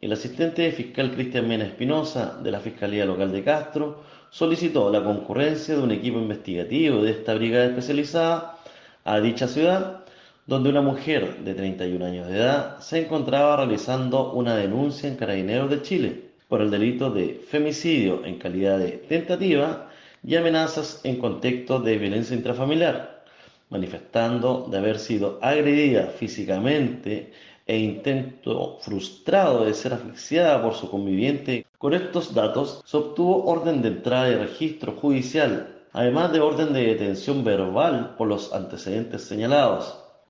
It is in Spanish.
El asistente fiscal Cristian Mena Espinosa, de la Fiscalía Local de Castro, solicitó la concurrencia de un equipo investigativo de esta brigada especializada a dicha ciudad, donde una mujer de 31 años de edad se encontraba realizando una denuncia en Carabineros de Chile por el delito de femicidio en calidad de tentativa y amenazas en contexto de violencia intrafamiliar, manifestando de haber sido agredida físicamente e intento frustrado de ser asfixiada por su conviviente. Con estos datos se obtuvo orden de entrada y registro judicial, además de orden de detención verbal por los antecedentes señalados.